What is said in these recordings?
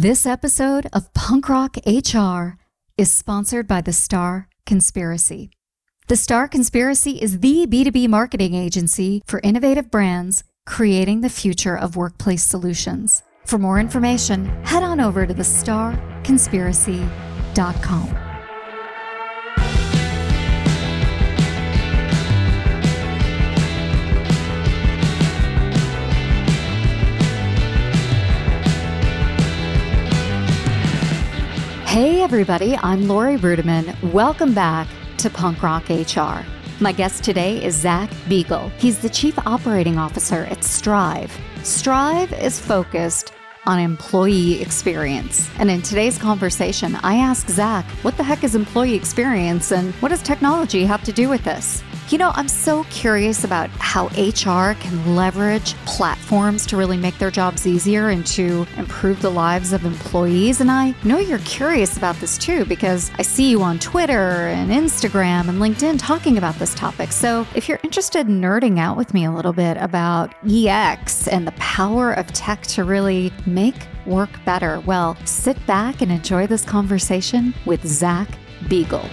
This episode of Punk Rock HR is sponsored by the Star Conspiracy. The Star Conspiracy is the B2B marketing agency for innovative brands creating the future of workplace solutions. For more information, head on over to thestarconspiracy.com. Hey, everybody, I'm Laurie Ruettimann. Welcome back to Punk Rock HR. My guest today is Zach Beagle. He's the Chief Operating Officer at Strive. Strive is focused on employee experience. And in today's conversation, I ask Zach, what the heck is employee experience and what does technology have to do with this? You know, I'm so curious about how HR can leverage platforms to really make their jobs easier and to improve the lives of employees. And I know you're curious about this too, because I see you on Twitter and Instagram and LinkedIn talking about this topic. So if you're interested in nerding out with me a little bit about EX and the power of tech to really make work better, well, sit back and enjoy this conversation with Zach Beagle.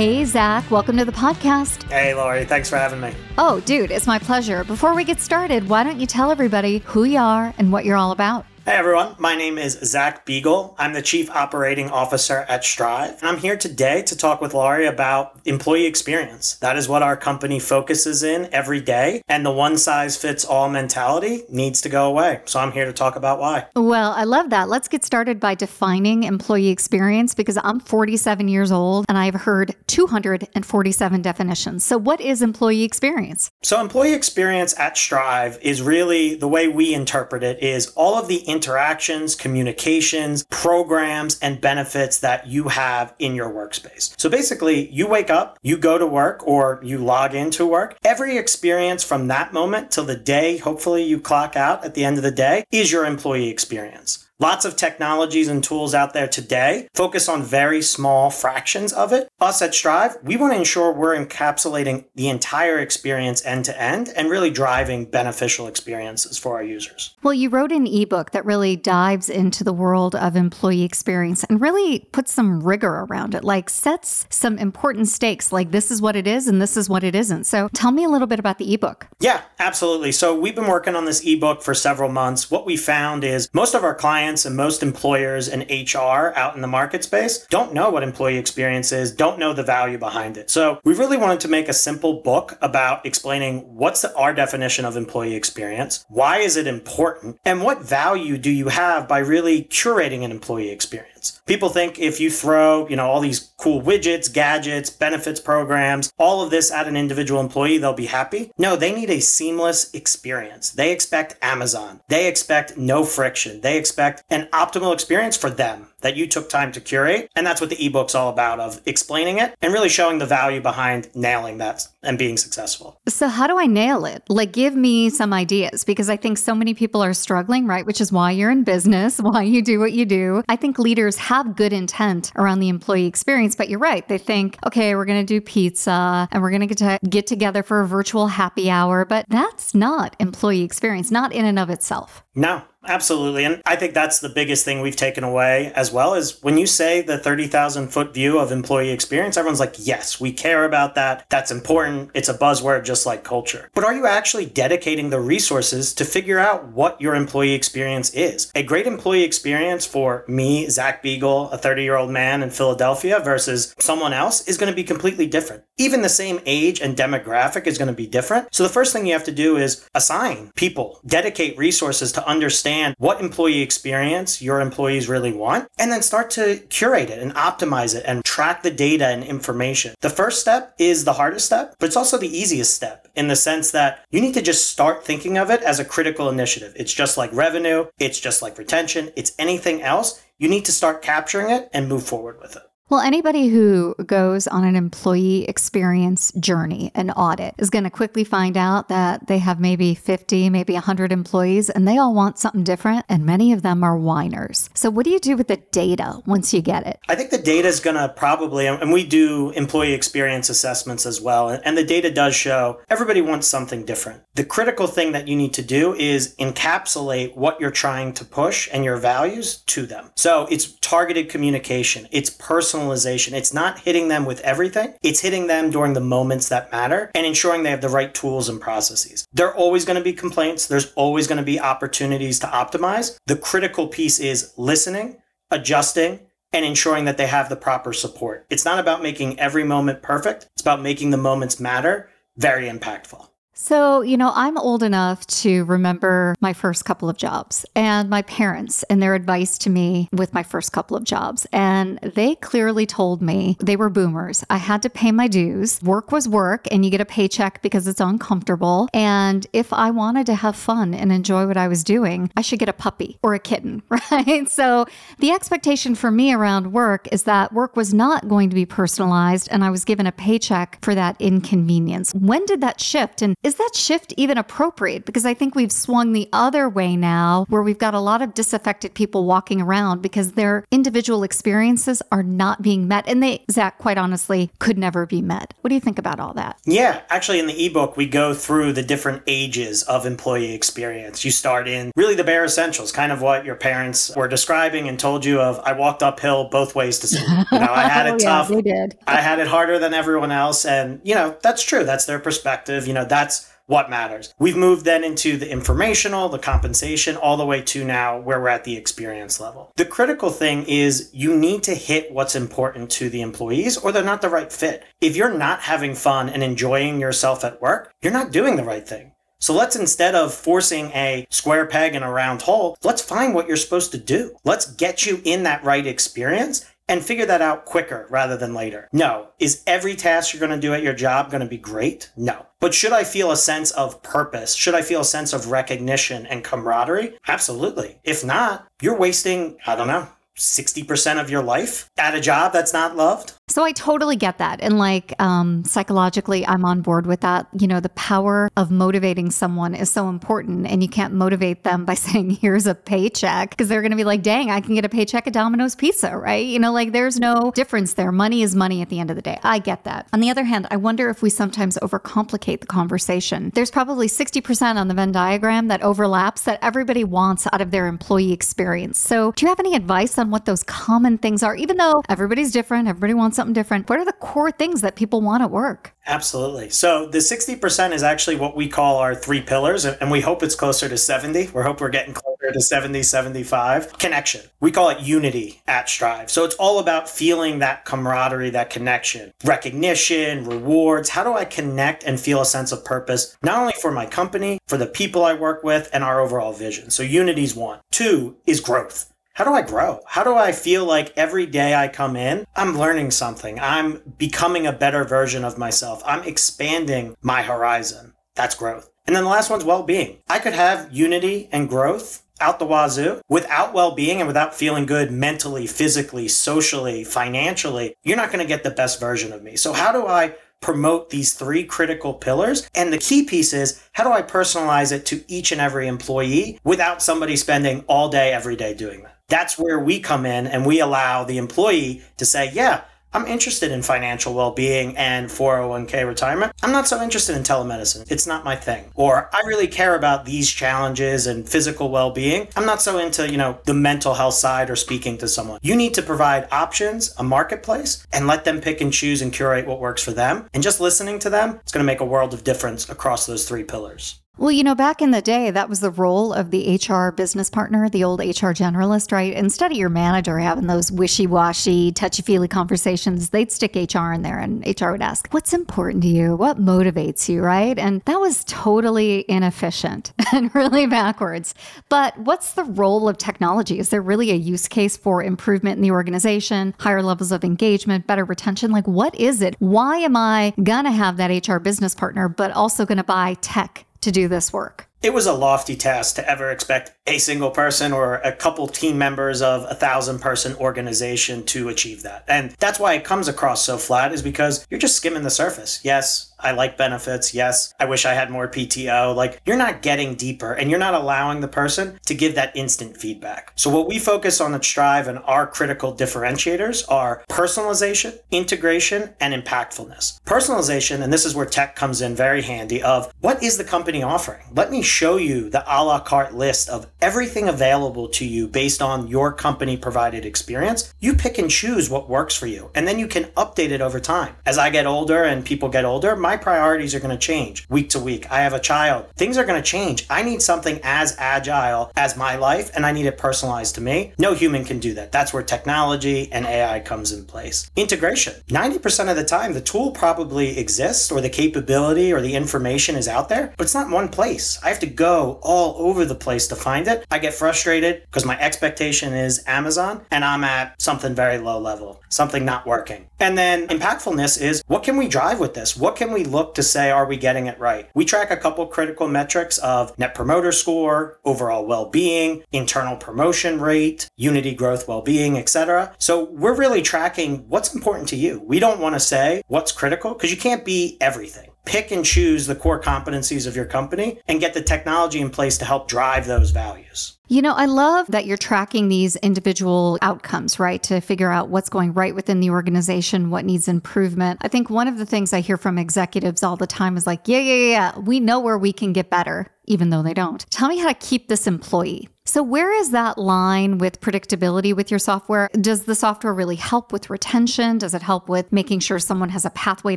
Hey, Zach, welcome to the podcast. Hey, Laurie, thanks for having me. Oh, dude, it's my pleasure. Before we get started, why don't you tell everybody who you are and what you're all about? Hey everyone, my name is Zach Beagle. I'm the Chief Operating Officer at Strive, and I'm here today to talk with Laurie about employee experience. That is what our company focuses in every day, and the one size fits all mentality needs to go away. So I'm here to talk about why. Well, I love that. Let's get started by defining employee experience because I'm 47 years old and I've heard 247 definitions. So, what is employee experience? So, employee experience at Strive is really the way we interpret it is all of the interactions, communications, programs, and benefits that you have in your workspace. So basically, you wake up, you go to work, or you log into work. Every experience from that moment till the day, hopefully, you clock out at the end of the day, is your employee experience. Lots of technologies and tools out there today focus on very small fractions of it. Us at Strive, we want to ensure we're encapsulating the entire experience end to end and really driving beneficial experiences for our users. Well, you wrote an ebook that really dives into the world of employee experience and really puts some rigor around it, like sets some important stakes, like this is what it is and this is what it isn't. So tell me a little bit about the ebook. Yeah, absolutely. So we've been working on this ebook for several months. What we found is most of our clients clients and most employers and HR out in the market space don't know what employee experience is, don't know the value behind it. So we really wanted to make a simple book about explaining what's our definition of employee experience, why is it important, and what value do you have by really curating an employee experience. People think if you throw, you know, all these cool widgets, gadgets, benefits programs, all of this at an individual employee, they'll be happy. No, they need a seamless experience. They expect Amazon. They expect no friction. They expect an optimal experience for them that you took time to curate. And that's what the ebook's all about of explaining it and really showing the value behind nailing that and being successful. So how do I nail it? Like give me some ideas because I think so many people are struggling, right? Which is why you're in business, why you do what you do. I think leaders have good intent around the employee experience, but you're right. They think, okay, we're going to do pizza and we're going to get to get together for a virtual happy hour, but that's not employee experience, not in and of itself. No, Absolutely. And I think that's the biggest thing we've taken away as well is when you say the 30,000 foot view of employee experience, everyone's like, yes, we care about that. That's important. It's a buzzword just like culture. But are you actually dedicating the resources to figure out what your employee experience is? A great employee experience for me, Zach Beagle, a 30 year old man in Philadelphia versus someone else is going to be completely different. Even the same age and demographic is going to be different. So the first thing you have to do is assign people, dedicate resources to understand understand what employee experience your employees really want, and then start to curate it and optimize it and track the data and information. The first step is the hardest step, but it's also the easiest step in the sense that you need to just start thinking of it as a critical initiative. It's just like revenue, it's just like retention, it's anything else. You need to start capturing it and move forward with it. Well, anybody who goes on an employee experience journey, an audit, is going to quickly find out that they have maybe 50, maybe 100 employees, and they all want something different. And many of them are whiners. So, what do you do with the data once you get it? I think the data is going to probably, and we do employee experience assessments as well. And the data does show everybody wants something different. The critical thing that you need to do is encapsulate what you're trying to push and your values to them. So, it's targeted communication, it's personal personalization. It's not hitting them with everything, it's hitting them during the moments that matter and ensuring they have the right tools and processes. There are always going to be complaints, there's always going to be opportunities to optimize. The critical piece is listening, adjusting, and ensuring that they have the proper support. It's not about making every moment perfect, it's about making the moments matter very impactful. So, you know, I'm old enough to remember my first couple of jobs and my parents and their advice to me with my first couple of jobs. And they clearly told me they were boomers. I had to pay my dues. Work was work, and you get a paycheck because it's uncomfortable. And if I wanted to have fun and enjoy what I was doing, I should get a puppy or a kitten, right? So, the expectation for me around work is that work was not going to be personalized and I was given a paycheck for that inconvenience. When did that shift? And is that shift even appropriate? Because I think we've swung the other way now, where we've got a lot of disaffected people walking around because their individual experiences are not being met. And they, Zach, quite honestly, could never be met. What do you think about all that? Yeah, actually, in the ebook, we go through the different ages of employee experience. You start in really the bare essentials, kind of what your parents were describing and told you of. I walked uphill both ways to school. You know, I had it oh, tough. Yeah, did. I had it harder than everyone else. And, you know, that's true. That's their perspective. You know, that's what matters. We've moved then into the informational, the compensation, all the way to now where we're at the experience level. The critical thing is you need to hit what's important to the employees or they're not the right fit. If you're not having fun and enjoying yourself at work, you're not doing the right thing. So let's instead of forcing a square peg in a round hole, let's find what you're supposed to do. Let's get you in that right experience and figure that out quicker rather than later. No. Is every task you're going to do at your job going to be great? No. But should I feel a sense of purpose? Should I feel a sense of recognition and camaraderie? Absolutely. If not, you're wasting, I don't know, 60% of your life at a job that's not loved? So I totally get that. And like um, psychologically, I'm on board with that. You know, the power of motivating someone is so important. And you can't motivate them by saying, here's a paycheck, because they're going to be like, dang, I can get a paycheck at Domino's Pizza, right? You know, like there's no difference there. Money is money at the end of the day. I get that. On the other hand, I wonder if we sometimes overcomplicate the conversation. There's probably 60% on the Venn diagram that overlaps that everybody wants out of their employee experience. So do you have any advice on what those common things are? Even though everybody's different, everybody wants something different. What are the core things that people want at work? Absolutely. So the 60% is actually what we call our three pillars, and we hope it's closer to 70. We hope we're getting closer to 70, 75. Connection. We call it unity at Strive. So it's all about feeling that camaraderie, that connection, recognition, rewards. How do I connect and feel a sense of purpose, not only for my company, for the people I work with, and our overall vision? So unity is one. Two is growth how do I grow? How do I feel like every day I come in, I'm learning something. I'm becoming a better version of myself. I'm expanding my horizon. That's growth. And then the last one's well being. I could have unity and growth out the wazoo without well being and without feeling good mentally, physically, socially, financially. You're not going to get the best version of me. So, how do I promote these three critical pillars. And the key piece is how do I personalize it to each and every employee without somebody spending all day, every day doing that? That's where we come in and we allow the employee to say, yeah, I'm interested in financial well being and 401k retirement. I'm not so interested in telemedicine. It's not my thing. Or I really care about these challenges and physical well being. I'm not so into, you know, the mental health side or speaking to someone. You need to provide options, a marketplace, and let them pick and choose and curate what works for them. And just listening to them, it's going to make a world of difference across those three pillars. Well, you know, back in the day, that was the role of the HR business partner, the old HR generalist, right? Instead of your manager having those wishy washy, touchy feely conversations, they'd stick HR in there and HR would ask, What's important to you? What motivates you, right? And that was totally inefficient and really backwards. But what's the role of technology? Is there really a use case for improvement in the organization, higher levels of engagement, better retention? Like, what is it? Why am I going to have that HR business partner, but also going to buy tech? To do this work. It was a lofty task to ever expect a single person or a couple team members of a thousand person organization to achieve that. And that's why it comes across so flat is because you're just skimming the surface. Yes, I like benefits. Yes, I wish I had more PTO. Like you're not getting deeper and you're not allowing the person to give that instant feedback. So what we focus on at Strive and our critical differentiators are personalization, integration, and impactfulness. Personalization, and this is where tech comes in very handy of what is the company offering? Let me show you the a la carte list of everything available to you based on your company provided experience. You pick and choose what works for you and then you can update it over time. As I get older and people get older, my priorities are going to change week to week. I have a child. Things are going to change. I need something as agile as my life and I need it personalized to me. No human can do that. That's where technology and AI comes in place. Integration. 90% of the time, the tool probably exists or the capability or the information is out there, but it's not one place. I have to go all over the place to find it. I get frustrated because my expectation is Amazon and I'm at something very low level, something not working. And then impactfulness is what can we drive with this? What can we look to say, are we getting it right? We track a couple critical metrics of net promoter score, overall well-being, internal promotion rate, unity growth well-being, etc. So we're really tracking what's important to you. We don't want to say what's critical because you can't be everything pick and choose the core competencies of your company and get the technology in place to help drive those values. You know, I love that you're tracking these individual outcomes, right? To figure out what's going right within the organization, what needs improvement. I think one of the things I hear from executives all the time is like, yeah, yeah, yeah, we know where we can get better, even though they don't. Tell me how to keep this employee. So, where is that line with predictability with your software? Does the software really help with retention? Does it help with making sure someone has a pathway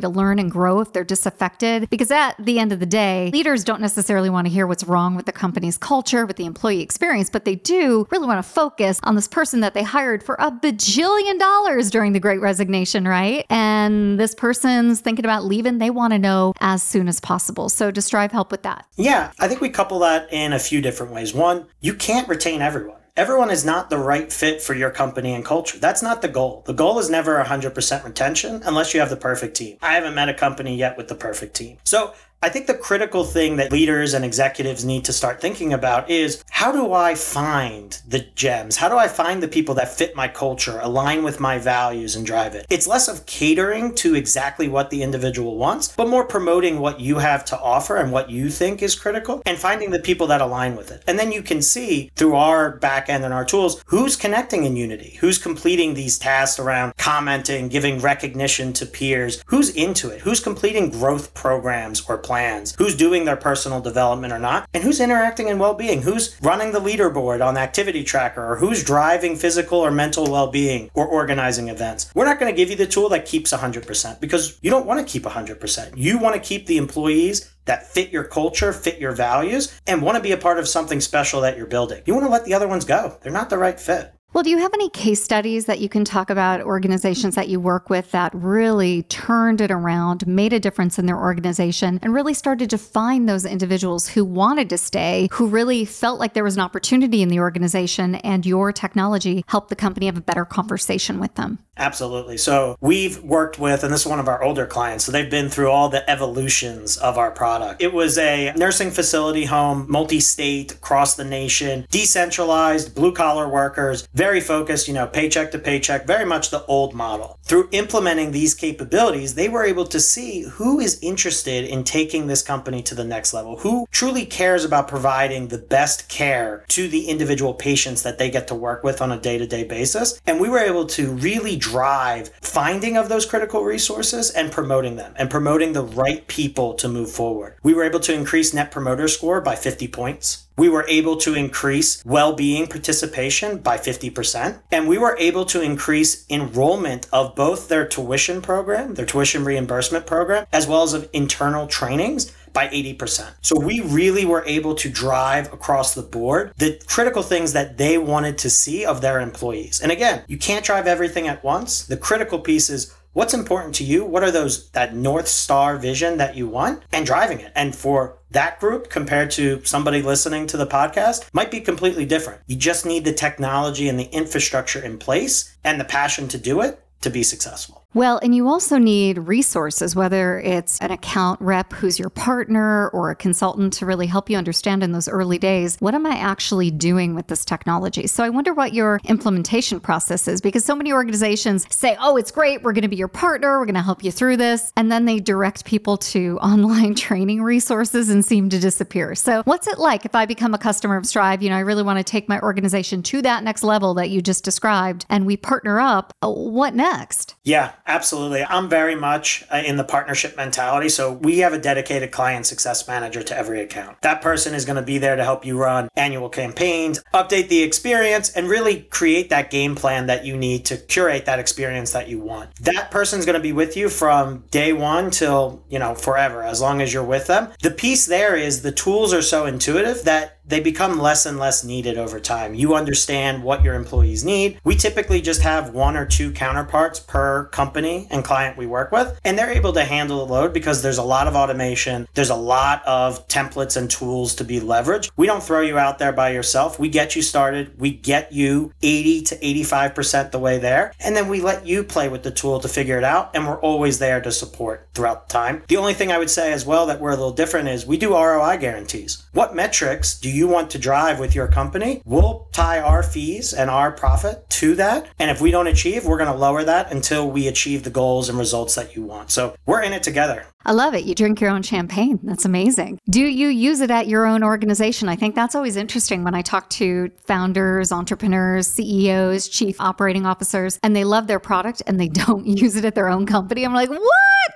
to learn and grow if they're disaffected? Because at the end of the day, leaders don't necessarily want to hear what's wrong with the company's culture, with the employee experience, but they do really want to focus on this person that they hired for a bajillion dollars during the great resignation, right? And this person's thinking about leaving, they want to know as soon as possible. So, does Strive help with that? Yeah, I think we couple that in a few different ways. One, you can't can't retain everyone. Everyone is not the right fit for your company and culture. That's not the goal. The goal is never 100% retention unless you have the perfect team. I haven't met a company yet with the perfect team. So I think the critical thing that leaders and executives need to start thinking about is how do I find the gems? How do I find the people that fit my culture, align with my values, and drive it? It's less of catering to exactly what the individual wants, but more promoting what you have to offer and what you think is critical and finding the people that align with it. And then you can see through our back end and our tools who's connecting in Unity, who's completing these tasks around commenting, giving recognition to peers, who's into it, who's completing growth programs or plans plans, who's doing their personal development or not, and who's interacting in well being, who's running the leaderboard on Activity Tracker, or who's driving physical or mental well being or organizing events. We're not going to give you the tool that keeps 100% because you don't want to keep 100%. You want to keep the employees that fit your culture, fit your values, and want to be a part of something special that you're building. You want to let the other ones go. They're not the right fit. Well, do you have any case studies that you can talk about organizations that you work with that really turned it around, made a difference in their organization, and really started to find those individuals who wanted to stay, who really felt like there was an opportunity in the organization, and your technology helped the company have a better conversation with them? Absolutely. So we've worked with, and this is one of our older clients, so they've been through all the evolutions of our product. It was a nursing facility home, multi state, across the nation, decentralized, blue collar workers, very focused, you know, paycheck to paycheck, very much the old model. Through implementing these capabilities, they were able to see who is interested in taking this company to the next level, who truly cares about providing the best care to the individual patients that they get to work with on a day to day basis. And we were able to really drive finding of those critical resources and promoting them and promoting the right people to move forward. We were able to increase net promoter score by 50 points. We were able to increase well being participation by 50%. And we were able to increase enrollment of both their tuition program, their tuition reimbursement program, as well as of internal trainings by 80%. So we really were able to drive across the board the critical things that they wanted to see of their employees. And again, you can't drive everything at once. The critical piece is what's important to you? What are those that north star vision that you want and driving it? And for that group compared to somebody listening to the podcast might be completely different. You just need the technology and the infrastructure in place and the passion to do it to be successful. Well, and you also need resources, whether it's an account rep who's your partner or a consultant to really help you understand in those early days what am I actually doing with this technology? So I wonder what your implementation process is because so many organizations say, oh, it's great. We're going to be your partner. We're going to help you through this. And then they direct people to online training resources and seem to disappear. So, what's it like if I become a customer of Strive? You know, I really want to take my organization to that next level that you just described and we partner up. Uh, what next? Yeah, absolutely. I'm very much uh, in the partnership mentality. So, we have a dedicated client success manager to every account. That person is going to be there to help you run annual campaigns, update the experience, and really create that game plan that you need to curate that experience that you want. That person's going to be with you from day one till, you know, forever, as long as you're with them. The piece there is the tools are so intuitive that they become less and less needed over time. You understand what your employees need. We typically just have one or two counterparts per company and client we work with, and they're able to handle the load because there's a lot of automation, there's a lot of templates and tools to be leveraged. We don't throw you out there by yourself. We get you started, we get you 80 to 85% the way there, and then we let you play with the tool to figure it out, and we're always there to support throughout the time. The only thing I would say as well that we're a little different is we do ROI guarantees. What metrics do you want to drive with your company, we'll tie our fees and our profit to that. And if we don't achieve, we're going to lower that until we achieve the goals and results that you want. So we're in it together. I love it. You drink your own champagne. That's amazing. Do you use it at your own organization? I think that's always interesting when I talk to founders, entrepreneurs, CEOs, chief operating officers, and they love their product and they don't use it at their own company. I'm like, what?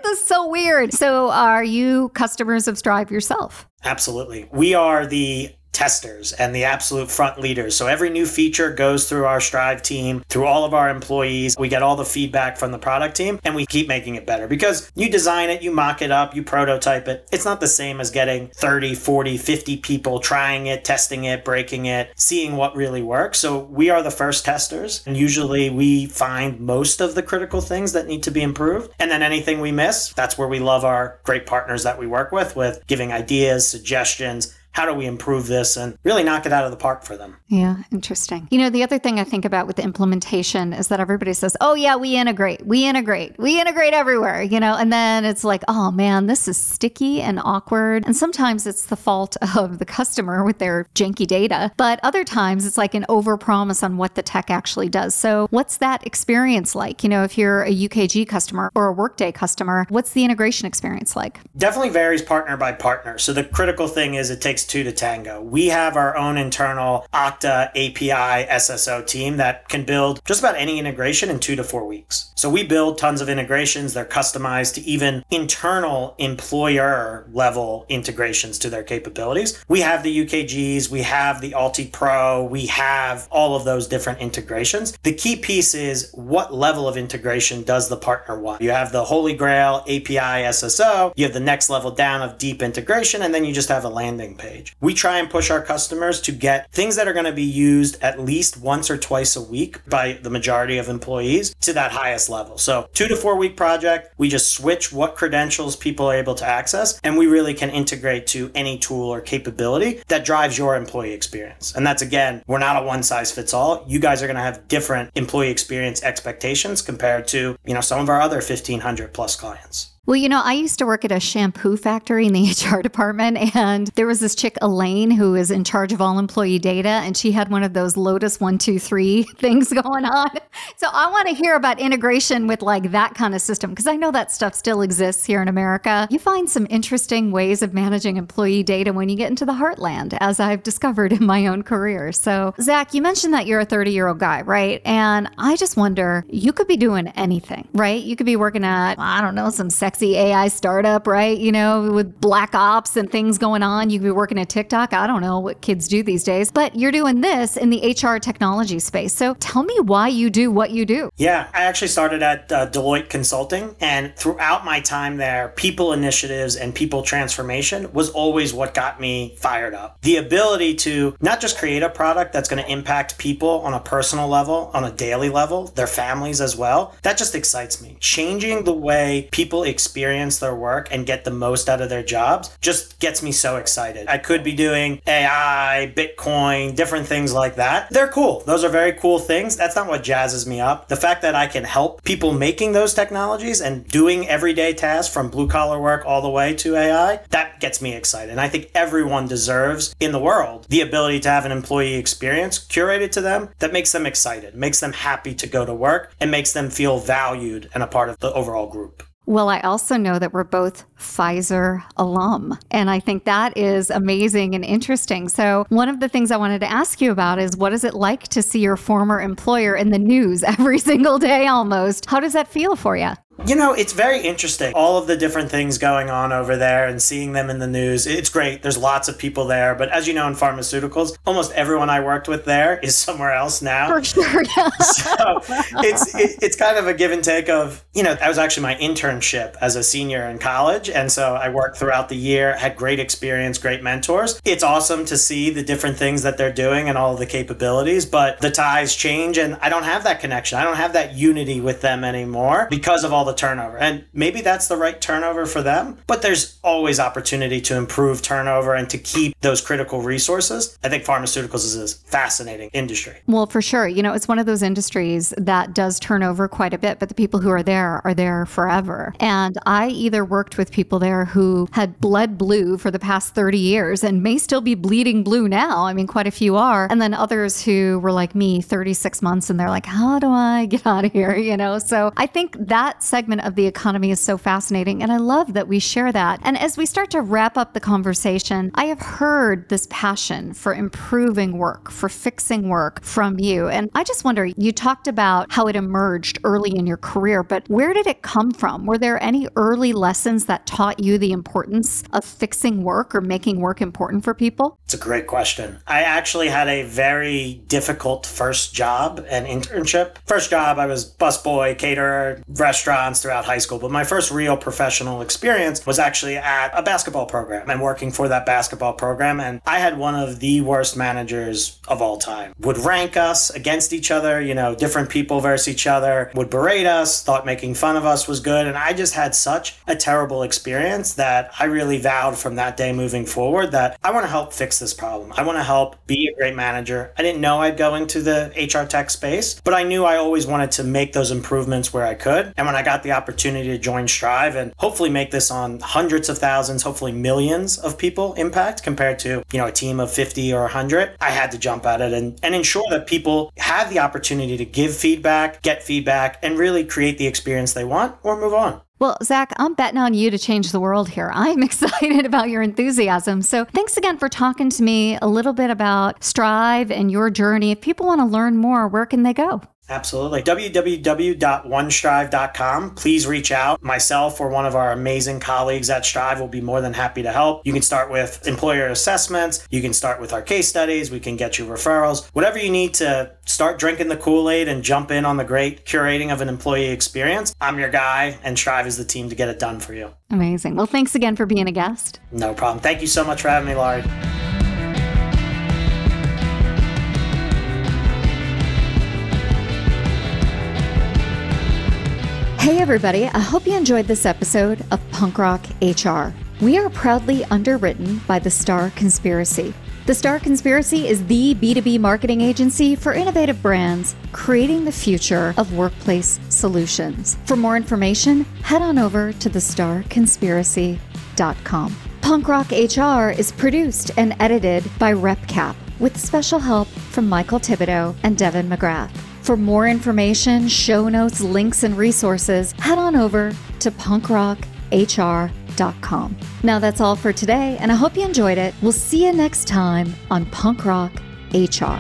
That's so weird. So, are you customers of Strive yourself? Absolutely. We are the testers and the absolute front leaders. So every new feature goes through our Strive team, through all of our employees. We get all the feedback from the product team and we keep making it better because you design it, you mock it up, you prototype it. It's not the same as getting 30, 40, 50 people trying it, testing it, breaking it, seeing what really works. So we are the first testers and usually we find most of the critical things that need to be improved. And then anything we miss, that's where we love our great partners that we work with with giving ideas, suggestions, how do we improve this and really knock it out of the park for them. Yeah, interesting. You know, the other thing I think about with the implementation is that everybody says, oh, yeah, we integrate, we integrate, we integrate everywhere, you know, and then it's like, oh man, this is sticky and awkward. And sometimes it's the fault of the customer with their janky data, but other times it's like an overpromise on what the tech actually does. So, what's that experience like? You know, if you're a UKG customer or a Workday customer, what's the integration experience like? Definitely varies partner by partner. So, the critical thing is it takes two to tango. We have our own internal Okta API SSO team that can build just about any integration in two to four weeks. So we build tons of integrations. They're customized to even internal employer level integrations to their capabilities. We have the UKGs, we have the UltiPro, we have all of those different integrations. The key piece is what level of integration does the partner want? You have the Holy Grail API SSO, you have the next level down of deep integration, and then you just have a landing page page. We try and push our customers to get things that are going to be used at least once or twice a week by the majority of employees to that highest level. So, two to four week project, we just switch what credentials people are able to access, and we really can integrate to any tool or capability that drives your employee experience. And that's again, we're not a one size fits all. You guys are going to have different employee experience expectations compared to, you know, some of our other 1500 plus clients. Well, you know, I used to work at a shampoo factory in the HR department, and there was this chick, Elaine, who is in charge of all employee data, and she had one of those Lotus 123 things going on. So I want to hear about integration with like that kind of system because I know that stuff still exists here in America. You find some interesting ways of managing employee data when you get into the heartland, as I've discovered in my own career. So, Zach, you mentioned that you're a 30 year old guy, right? And I just wonder, you could be doing anything, right? You could be working at, I don't know, some sex sexy AI startup, right? You know, with black ops and things going on. You could be working at TikTok. I don't know what kids do these days, but you're doing this in the HR technology space. So tell me why you do what you do. Yeah, I actually started at uh, Deloitte Consulting, and throughout my time there, people initiatives and people transformation was always what got me fired up. The ability to not just create a product that's going to impact people on a personal level, on a daily level, their families as well, that just excites me. Changing the way people experience experience their work and get the most out of their jobs just gets me so excited. I could be doing AI, Bitcoin, different things like that. They're cool. Those are very cool things. That's not what jazzes me up. The fact that I can help people making those technologies and doing everyday tasks from blue collar work all the way to AI, that gets me excited. And I think everyone deserves in the world the ability to have an employee experience curated to them that makes them excited, makes them happy to go to work, and makes them feel valued and a part of the overall group. Well, I also know that we're both Pfizer alum. And I think that is amazing and interesting. So, one of the things I wanted to ask you about is what is it like to see your former employer in the news every single day almost? How does that feel for you? You know, it's very interesting. All of the different things going on over there and seeing them in the news. It's great. There's lots of people there. But as you know, in pharmaceuticals, almost everyone I worked with there is somewhere else now. For sure. Yeah. so it's, it, it's kind of a give and take of, you know, that was actually my internship as a senior in college. And so I worked throughout the year, had great experience, great mentors. It's awesome to see the different things that they're doing and all of the capabilities, but the ties change and I don't have that connection. I don't have that unity with them anymore because of all the turnover. And maybe that's the right turnover for them, but there's always opportunity to improve turnover and to keep those critical resources. I think pharmaceuticals is a fascinating industry. Well, for sure. You know, it's one of those industries that does turn over quite a bit, but the people who are there are there forever. And I either worked with people there who had bled blue for the past 30 years and may still be bleeding blue now. I mean, quite a few are. And then others who were like me, 36 months, and they're like, how do I get out of here? You know, so I think that segment of the economy is so fascinating. And I love that we share that. And as we start to wrap up the conversation, I have heard this passion for improving work, for fixing work from you. And I just wonder, you talked about how it emerged early in your career, but where did it come from? Were there any early lessons that taught you the importance of fixing work or making work important for people? It's a great question. I actually had a very difficult first job and internship. First job, I was busboy, caterer, throughout high school, but my first real professional experience was actually at a basketball program and working for that basketball program. And I had one of the worst managers of all time. Would rank us against each other, you know, different people versus each other, would berate us, thought making fun of us was good. And I just had such a terrible experience that I really vowed from that day moving forward that I want to help fix this problem. I want to help be a great manager. I didn't know I'd go into the HR tech space, but I knew I always wanted to make those improvements where I could. And when I got the opportunity to join Strive and hopefully make this on hundreds of thousands, hopefully millions of people impact compared to, you know, a team of 50 or 100, I had to jump at it and, and ensure that people have the opportunity to give feedback, get feedback, and really create the experience they want or move on. Well, Zach, I'm betting on you to change the world here. I'm excited about your enthusiasm. So, thanks again for talking to me a little bit about Strive and your journey. If people want to learn more, where can they go? Absolutely. www.onestrive.com. Please reach out. Myself or one of our amazing colleagues at Strive will be more than happy to help. You can start with employer assessments. You can start with our case studies. We can get you referrals. Whatever you need to start drinking the Kool Aid and jump in on the great curating of an employee experience, I'm your guy, and Strive is the team to get it done for you. Amazing. Well, thanks again for being a guest. No problem. Thank you so much for having me, Laurie. Hey, everybody. I hope you enjoyed this episode of Punk Rock HR. We are proudly underwritten by The Star Conspiracy. The Star Conspiracy is the B2B marketing agency for innovative brands creating the future of workplace solutions. For more information, head on over to thestarconspiracy.com. Punk Rock HR is produced and edited by RepCap with special help from Michael Thibodeau and Devin McGrath. For more information, show notes, links, and resources, head on over to punkrockhr.com. Now that's all for today, and I hope you enjoyed it. We'll see you next time on Punk Rock HR.